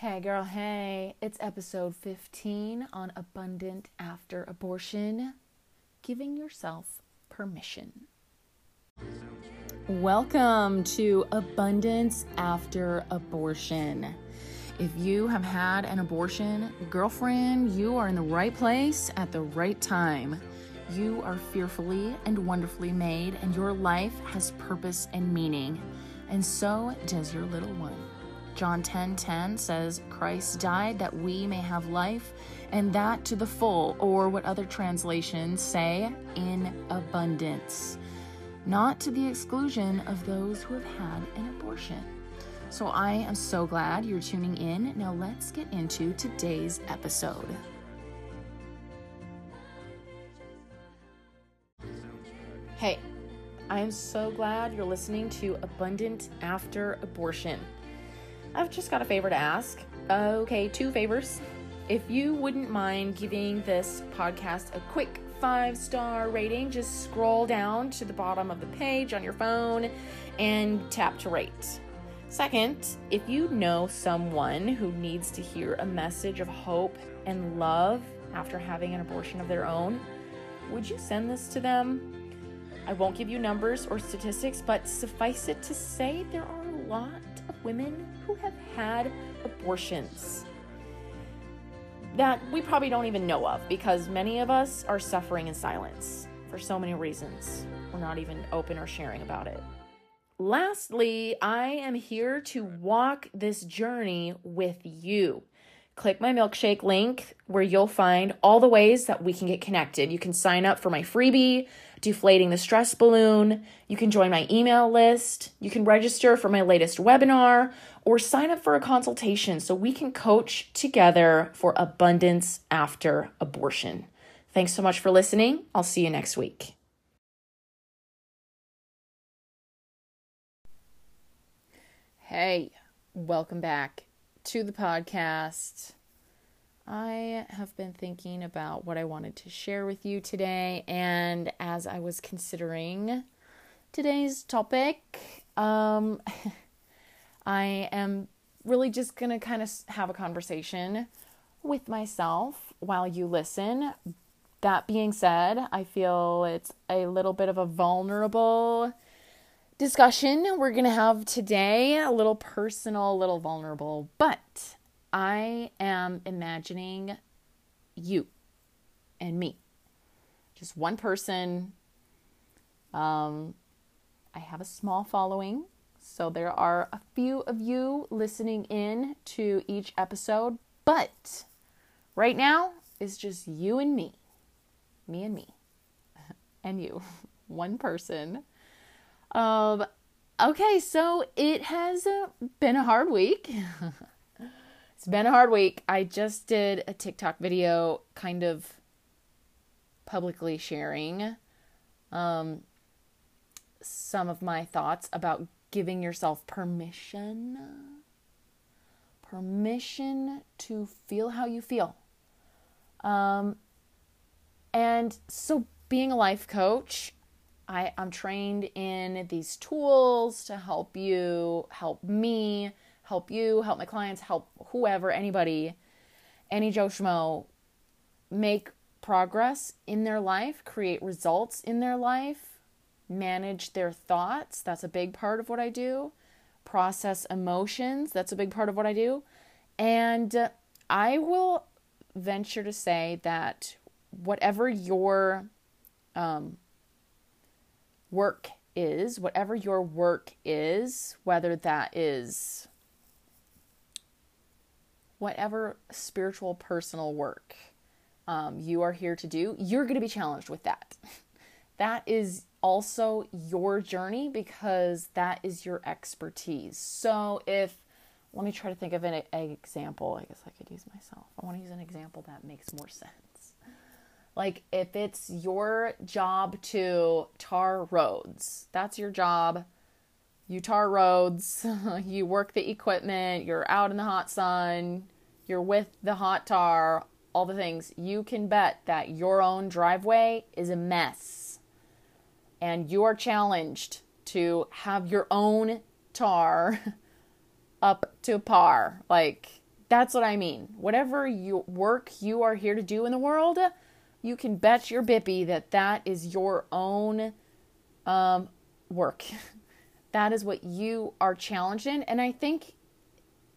Hey, girl, hey. It's episode 15 on abundant after abortion. Giving yourself permission. Welcome to Abundance After Abortion. If you have had an abortion, girlfriend, you are in the right place at the right time. You are fearfully and wonderfully made, and your life has purpose and meaning, and so does your little one. John 10:10 10, 10 says, "Christ died that we may have life, and that to the full, or what other translations say, in abundance, not to the exclusion of those who have had an abortion." So I am so glad you're tuning in. Now let's get into today's episode. Hey, I am so glad you're listening to Abundant After Abortion. I've just got a favor to ask. Okay, two favors. If you wouldn't mind giving this podcast a quick five star rating, just scroll down to the bottom of the page on your phone and tap to rate. Second, if you know someone who needs to hear a message of hope and love after having an abortion of their own, would you send this to them? I won't give you numbers or statistics, but suffice it to say there are a lot of women who have had abortions that we probably don't even know of because many of us are suffering in silence for so many reasons. We're not even open or sharing about it. Lastly, I am here to walk this journey with you. Click my milkshake link where you'll find all the ways that we can get connected. You can sign up for my freebie, Deflating the Stress Balloon. You can join my email list. You can register for my latest webinar or sign up for a consultation so we can coach together for abundance after abortion. Thanks so much for listening. I'll see you next week. Hey, welcome back to the podcast. I have been thinking about what I wanted to share with you today, and as I was considering today's topic, um, I am really just going to kind of have a conversation with myself while you listen. That being said, I feel it's a little bit of a vulnerable discussion we're going to have today, a little personal, a little vulnerable, but I am imagining you and me. Just one person. Um, I have a small following, so there are a few of you listening in to each episode, but right now it's just you and me. Me and me. and you. One person. Um, okay, so it has uh, been a hard week. it's been a hard week. I just did a TikTok video kind of publicly sharing um, some of my thoughts about giving yourself permission. Permission to feel how you feel. Um, and so, being a life coach, I, I'm trained in these tools to help you, help me, help you, help my clients, help whoever, anybody, any Joe Schmo make progress in their life, create results in their life, manage their thoughts. That's a big part of what I do. Process emotions. That's a big part of what I do. And I will venture to say that whatever your um, work is, whatever your work is, whether that is whatever spiritual, personal work um, you are here to do, you're going to be challenged with that. that is also your journey because that is your expertise. So if let me try to think of an, an example. I guess I could use myself. I want to use an example that makes more sense. Like if it's your job to tar roads, that's your job. You tar roads, you work the equipment, you're out in the hot sun, you're with the hot tar, all the things. You can bet that your own driveway is a mess. And you are challenged to have your own tar up to par. Like That's what I mean. Whatever you work you are here to do in the world, you can bet your bippy that that is your own um, work. that is what you are challenged in. And I think,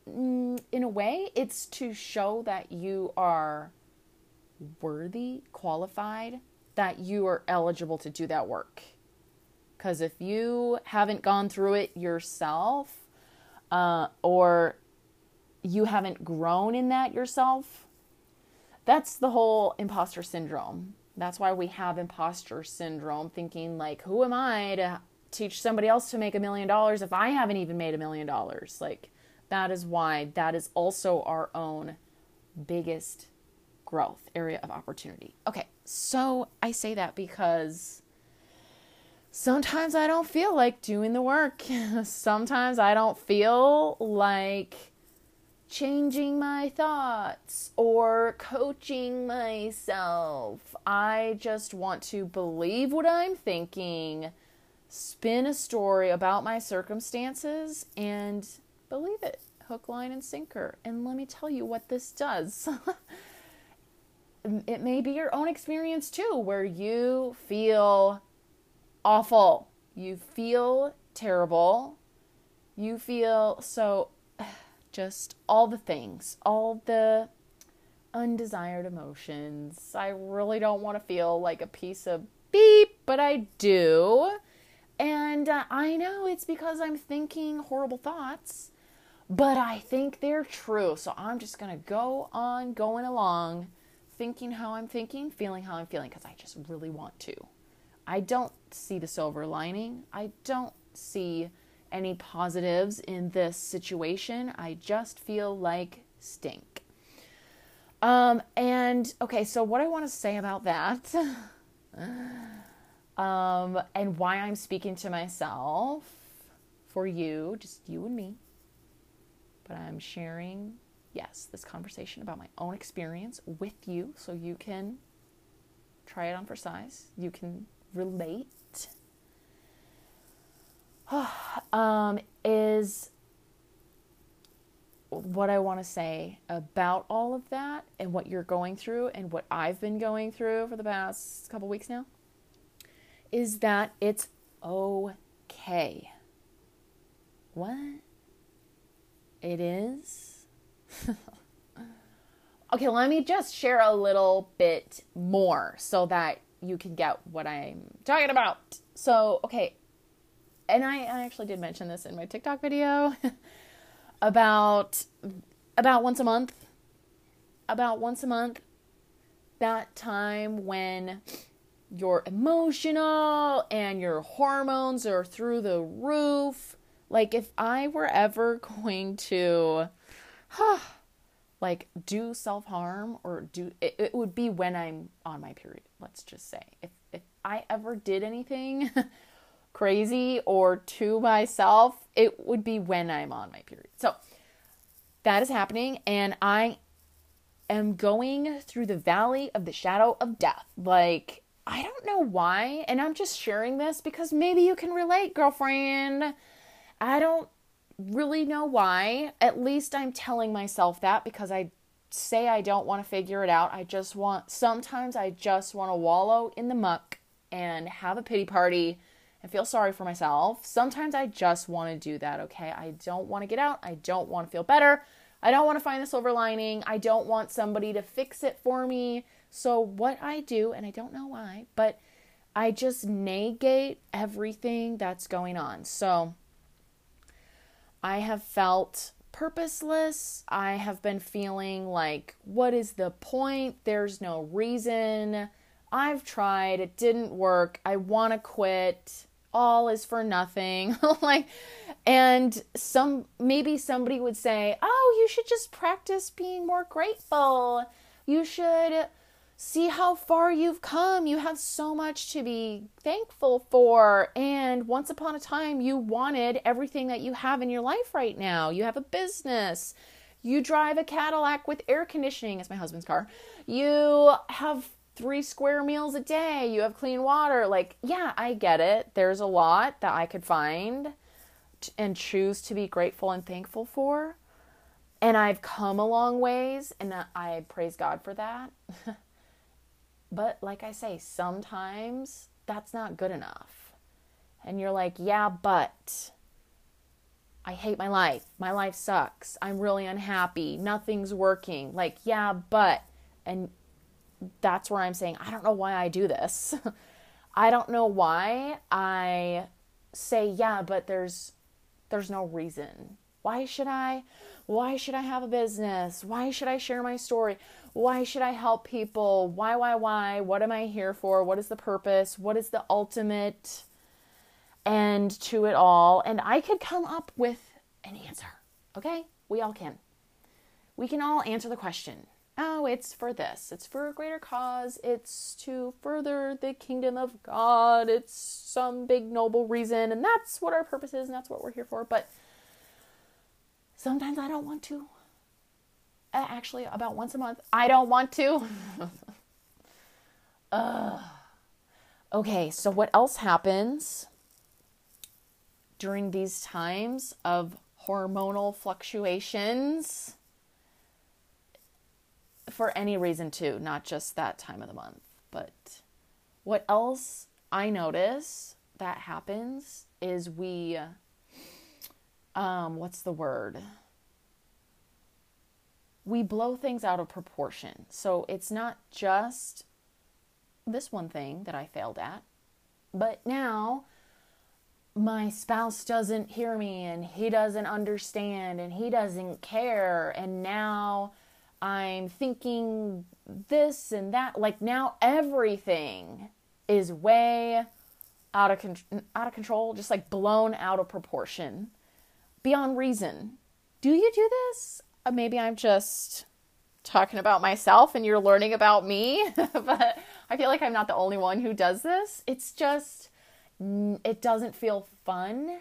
mm, in a way, it's to show that you are worthy, qualified, that you are eligible to do that work. Because if you haven't gone through it yourself, uh, or you haven't grown in that yourself, that's the whole imposter syndrome. That's why we have imposter syndrome, thinking like, who am I to teach somebody else to make a million dollars if I haven't even made a million dollars? Like, that is why that is also our own biggest growth area of opportunity. Okay, so I say that because sometimes I don't feel like doing the work. sometimes I don't feel like changing my thoughts or coaching myself. I just want to believe what I'm thinking, spin a story about my circumstances, and believe it hook, line, and sinker. And let me tell you what this does. it may be your own experience too, where you feel awful, you feel terrible, you feel so just all the things, all the undesired emotions. I really don't want to feel like a piece of beep, but I do. And uh, I know it's because I'm thinking horrible thoughts, but I think they're true. So I'm just going to go on going along, thinking how I'm thinking, feeling how I'm feeling, because I just really want to. I don't see the silver lining. I don't see any positives in this situation. I just feel like stink. Um, and okay, so what I want to say about that, um, and why I'm speaking to myself for you, just you and me, but I'm sharing, yes, this conversation about my own experience with you so you can try it on for size. You can relate um, is what I want to say about all of that and what you're going through and what I've been going through for the past couple weeks now is that it's okay. What? It is? okay, let me just share a little bit more so that you can get what I'm talking about. So, okay, and I, I actually did mention this in my TikTok video about about once a month. About once a month, that time when you're emotional and your hormones are through the roof. Like if I were ever going to huh, like do self-harm or do it, it would be when I'm on my period, let's just say. If if I ever did anything crazy or to myself, it would be when I'm on my period. So that is happening, and I am going through the valley of the shadow of death. Like, I don't know why, and I'm just sharing this because maybe you can relate, girlfriend. I don't really know why. At least I'm telling myself that because I say I don't want to figure it out. I just want, sometimes I just want to wallow in the muck and have a pity party and feel sorry for myself. Sometimes I just want to do that, okay? I don't want to get out. I don't want to feel better. I don't want to find the silver lining. I don't want somebody to fix it for me. So, what I do, and I don't know why, but I just negate everything that's going on. So, I have felt purposeless. I have been feeling like, what is the point? There's no reason. I've tried, it didn't work. I want to quit all is for nothing. like, and some, maybe somebody would say, oh, you should just practice being more grateful. You should see how far you've come. You have so much to be thankful for. And once upon a time, you wanted everything that you have in your life right now. You have a business. You drive a Cadillac with air conditioning, it's my husband's car. You have three square meals a day, you have clean water. Like, yeah, I get it. There's a lot that I could find and choose to be grateful and thankful for. And I've come a long ways and I praise God for that. but like I say, sometimes that's not good enough. And you're like, yeah, but I hate my life. My life sucks. I'm really unhappy. Nothing's working. Like, yeah, but. And that's where I'm saying, I don't know why I do this. I don't know why I say, yeah, but there's there's no reason. Why should I? Why should I have a business? Why should I share my story? Why should I help people? Why, why, why? What am I here for? What is the purpose? What is the ultimate end to it all? And I could come up with an answer. Okay? We all can. We can all answer the question. Oh, it's for this. It's for a greater cause. It's to further the kingdom of God. It's some big noble reason. And that's what our purpose is and that's what we're here for. But sometimes I don't want to. Actually, about once a month, I don't want to. uh, okay, so what else happens during these times of hormonal fluctuations? For any reason, too, not just that time of the month. But what else I notice that happens is we, um, what's the word? we blow things out of proportion. So it's not just this one thing that I failed at, but now my spouse doesn't hear me and he doesn't understand and he doesn't care. And now I'm thinking this and that. Like now everything is way out of, con- out of control, just like blown out of proportion beyond reason. Do you do this? Uh, maybe I'm just talking about myself and you're learning about me, but I feel like I'm not the only one who does this. It's just, it doesn't feel fun.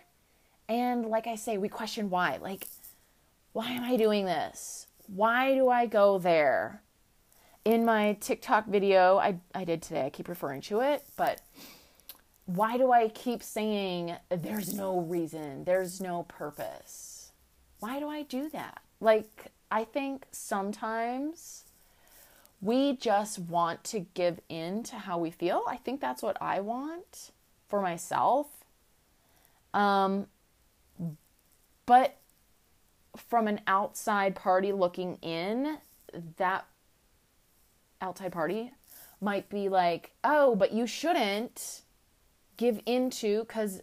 And like I say, we question why. Like, why am I doing this? Why do I go there? In my TikTok video, I, I did today, I keep referring to it, but why do I keep saying there's no reason, there's no purpose? Why do I do that? Like, I think sometimes we just want to give in to how we feel. I think that's what I want for myself. Um, but from an outside party looking in, that outside party might be like, oh, but you shouldn't give into because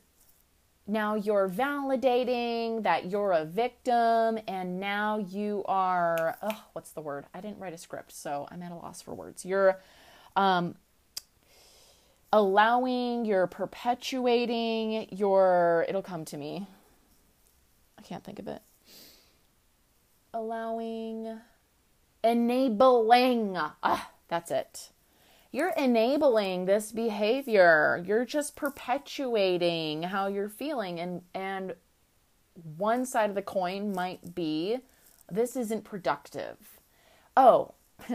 now you're validating that you're a victim and now you are oh what's the word? I didn't write a script so i'm at a loss for words. You're um, allowing you're perpetuating your it'll come to me. I can't think of it. Allowing enabling ah that's it you're enabling this behavior. You're just perpetuating how you're feeling and and one side of the coin might be this isn't productive. Oh,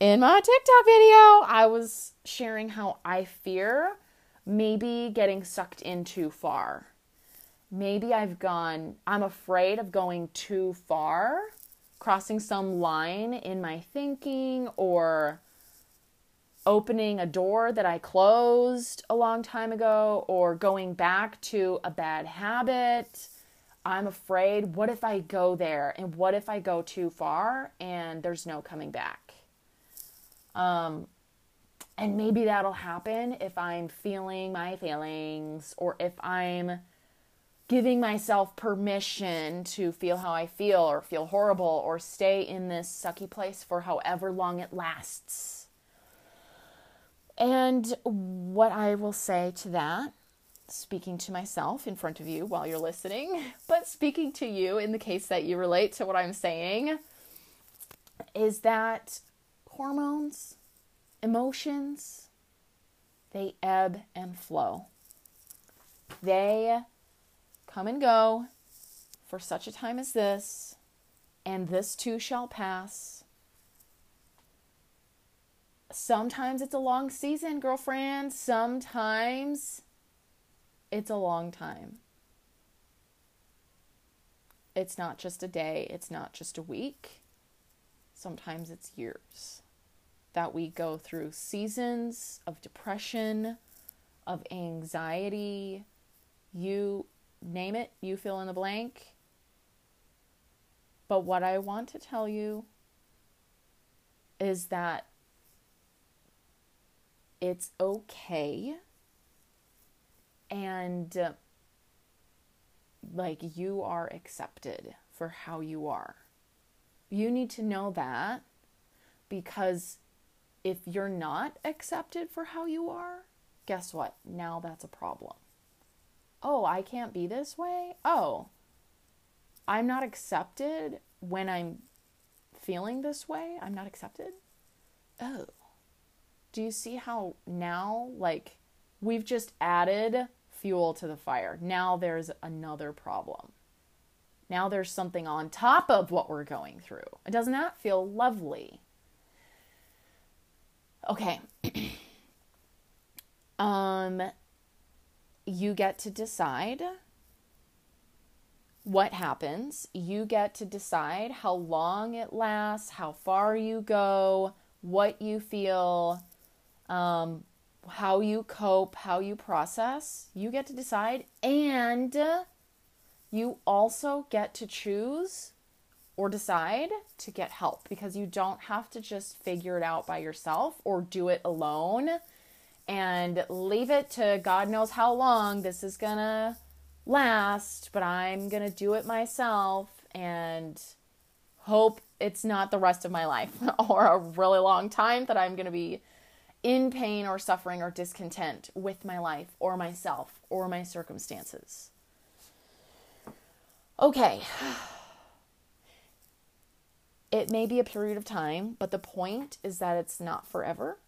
in my TikTok video, I was sharing how I fear maybe getting sucked in too far. Maybe I've gone, I'm afraid of going too far, crossing some line in my thinking or opening a door that I closed a long time ago or going back to a bad habit. I'm afraid, what if I go there and what if I go too far and there's no coming back? Um, and maybe that'll happen if I'm feeling my feelings or if I'm giving myself permission to feel how I feel or feel horrible or stay in this sucky place for however long it lasts. And what I will say to that, speaking to myself in front of you while you're listening, but speaking to you in the case that you relate to what I'm saying, is that hormones, emotions, they ebb and flow. They come and go for such a time as this, and this too shall pass sometimes it's a long season, girlfriend. Sometimes it's a long time. It's not just a day, it's not just a week. Sometimes it's years that we go through seasons of depression, of anxiety. You name it, you fill in the blank. But what I want to tell you is that it's okay and uh, like you are accepted for how you are. You need to know that because if you're not accepted for how you are, guess what? Now that's a problem. Oh, I can't be this way? Oh, I'm not accepted when I'm feeling this way? I'm not accepted? Oh. Do you see how now, like, we've just added fuel to the fire? Now there's another problem. Now there's something on top of what we're going through. Doesn't that feel lovely? Okay. um you get to decide what happens. You get to decide how long it lasts, how far you go, what you feel, um, how you cope, how you process. You get to decide. And you also get to choose or decide to get help because you don't have to just figure it out by yourself or do it alone and leave it to God knows how long this is gonna last, but I'm gonna do it myself and hope it's not the rest of my life or a really long time that I'm gonna be in pain or suffering or discontent with my life or myself or my circumstances. Okay. It may be a period of time, but the point is that it's not forever.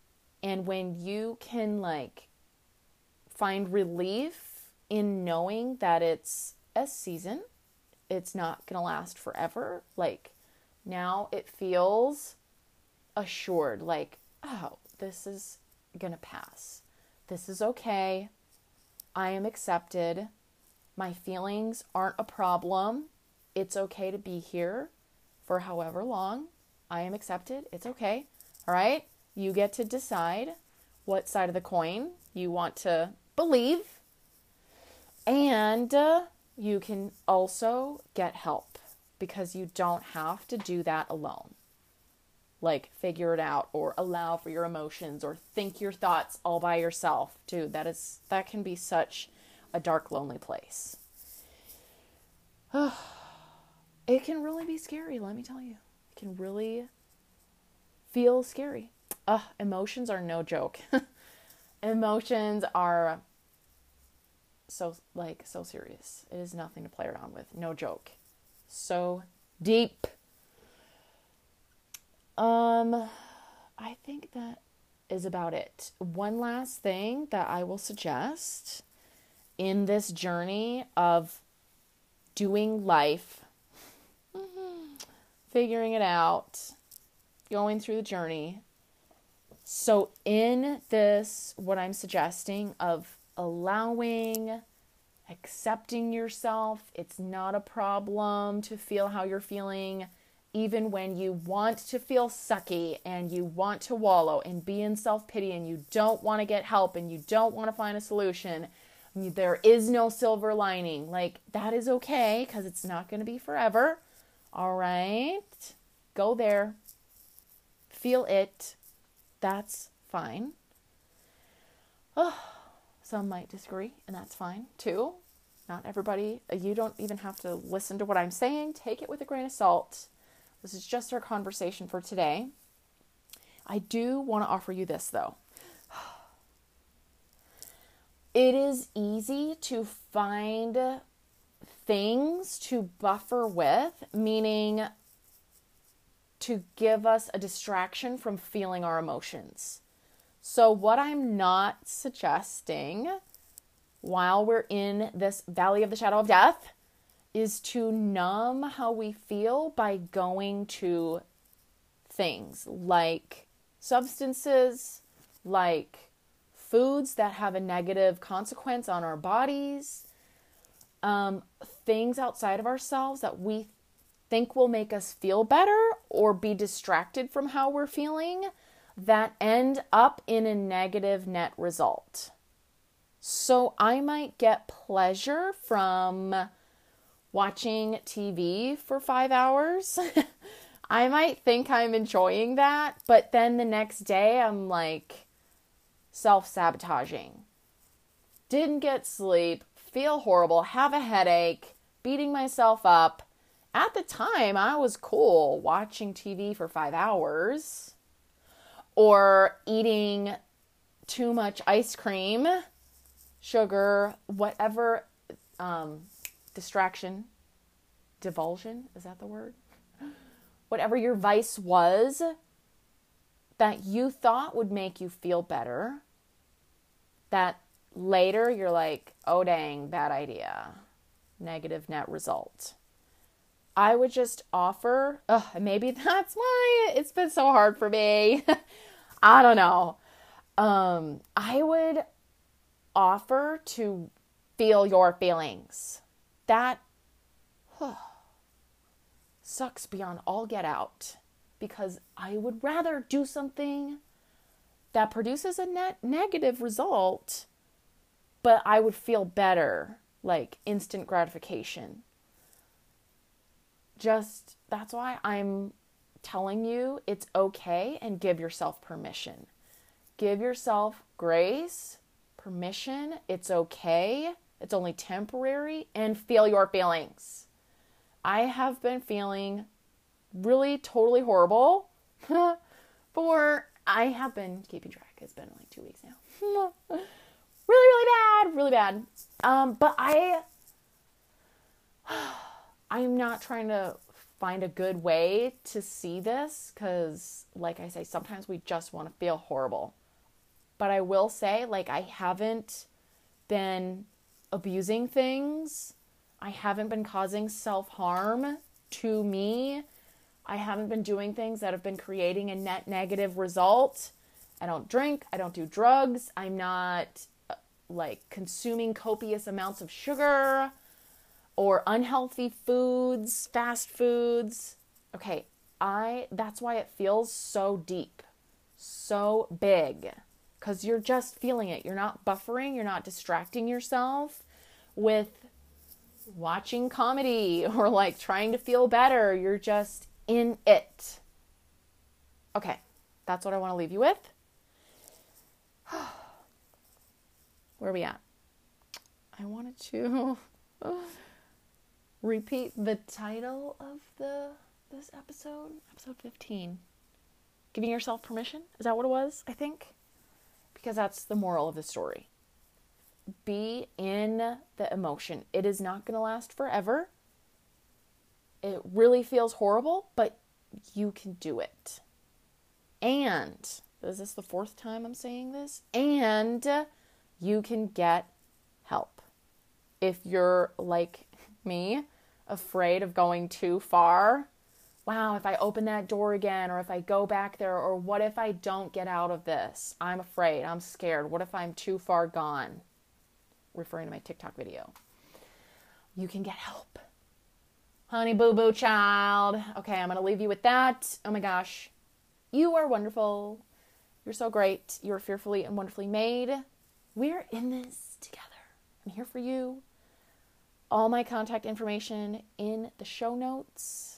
And when you can like find relief in knowing that it's a season, it's not going to last forever, like now it feels assured like, oh, this is going to pass. This is okay. I am accepted. My feelings aren't a problem. It's okay to be here for however long. I am accepted. It's okay. All right. You get to decide what side of the coin you want to believe. And uh, you can also get help because you don't have to do that alone. Like figure it out or allow for your emotions or think your thoughts all by yourself. Dude, that is that can be such a dark lonely place. it can really be scary, let me tell you. It can really feel scary. Ugh, emotions are no joke. emotions are so like so serious. It is nothing to play around with. No joke. So deep. Um I think that is about it. One last thing that I will suggest in this journey of doing life, figuring it out, going through the journey, so, in this, what I'm suggesting of allowing, accepting yourself, it's not a problem to feel how you're feeling, even when you want to feel sucky and you want to wallow and be in self pity and you don't want to get help and you don't want to find a solution. There is no silver lining. Like, that is okay because it's not going to be forever. All right. Go there. Feel it that's fine. Oh, some might disagree, and that's fine too. Not everybody, you don't even have to listen to what I'm saying. Take it with a grain of salt. This is just our conversation for today. I do want to offer you this though. It is easy to find things to buffer with, meaning to give us a distraction from feeling our emotions. So, what I'm not suggesting while we're in this valley of the shadow of death is to numb how we feel by going to things like substances, like foods that have a negative consequence on our bodies, um, things outside of ourselves that we think will make us feel better or be distracted from how we're feeling that end up in a negative net result. So I might get pleasure from watching TV for five hours. I might think I'm enjoying that, but then the next day I'm like self sabotaging. Didn't get sleep, feel horrible, have a headache, beating myself up. At the time, I was cool watching TV for five hours or eating too much ice cream, sugar, whatever um, distraction, divulsion, is that the word? Whatever your vice was that you thought would make you feel better, that later you're like, oh dang, bad idea, negative net result. I would just offer, oh, maybe that's why it's been so hard for me. I don't know. Um, I would offer to feel your feelings. That sucks beyond all get out because I would rather do something that produces a net negative result, but I would feel better, like instant gratification. Just that's why I'm telling you it's okay and give yourself permission. Give yourself grace, permission. It's okay. It's only temporary and feel your feelings. I have been feeling really totally horrible for I have been keeping track. It's been like 2 weeks now. really really bad, really bad. Um but I I'm not trying to find a good way to see this because, like I say, sometimes we just want to feel horrible. But I will say, like, I haven't been abusing things, I haven't been causing self harm to me. I haven't been doing things that have been creating a net negative result. I don't drink, I don't do drugs, I'm not uh, like consuming copious amounts of sugar or unhealthy foods, fast foods. Okay, I that's why it feels so deep, so big cuz you're just feeling it. You're not buffering, you're not distracting yourself with watching comedy or like trying to feel better. You're just in it. Okay, that's what I want to leave you with. Where are we at? I wanted to repeat the title of the this episode, episode 15. Giving yourself permission? Is that what it was? I think. Because that's the moral of the story. Be in the emotion. It is not going to last forever. It really feels horrible, but you can do it. And is this the fourth time I'm saying this? And you can get help. If you're like me, afraid of going too far. Wow, if I open that door again, or if I go back there, or what if I don't get out of this? I'm afraid, I'm scared. What if I'm too far gone? Referring to my TikTok video. You can get help. Honey boo boo child. Okay, I'm going to leave you with that. Oh my gosh. You are wonderful. You're so great. You're fearfully and wonderfully made. We're in this together. I'm here for you all my contact information in the show notes.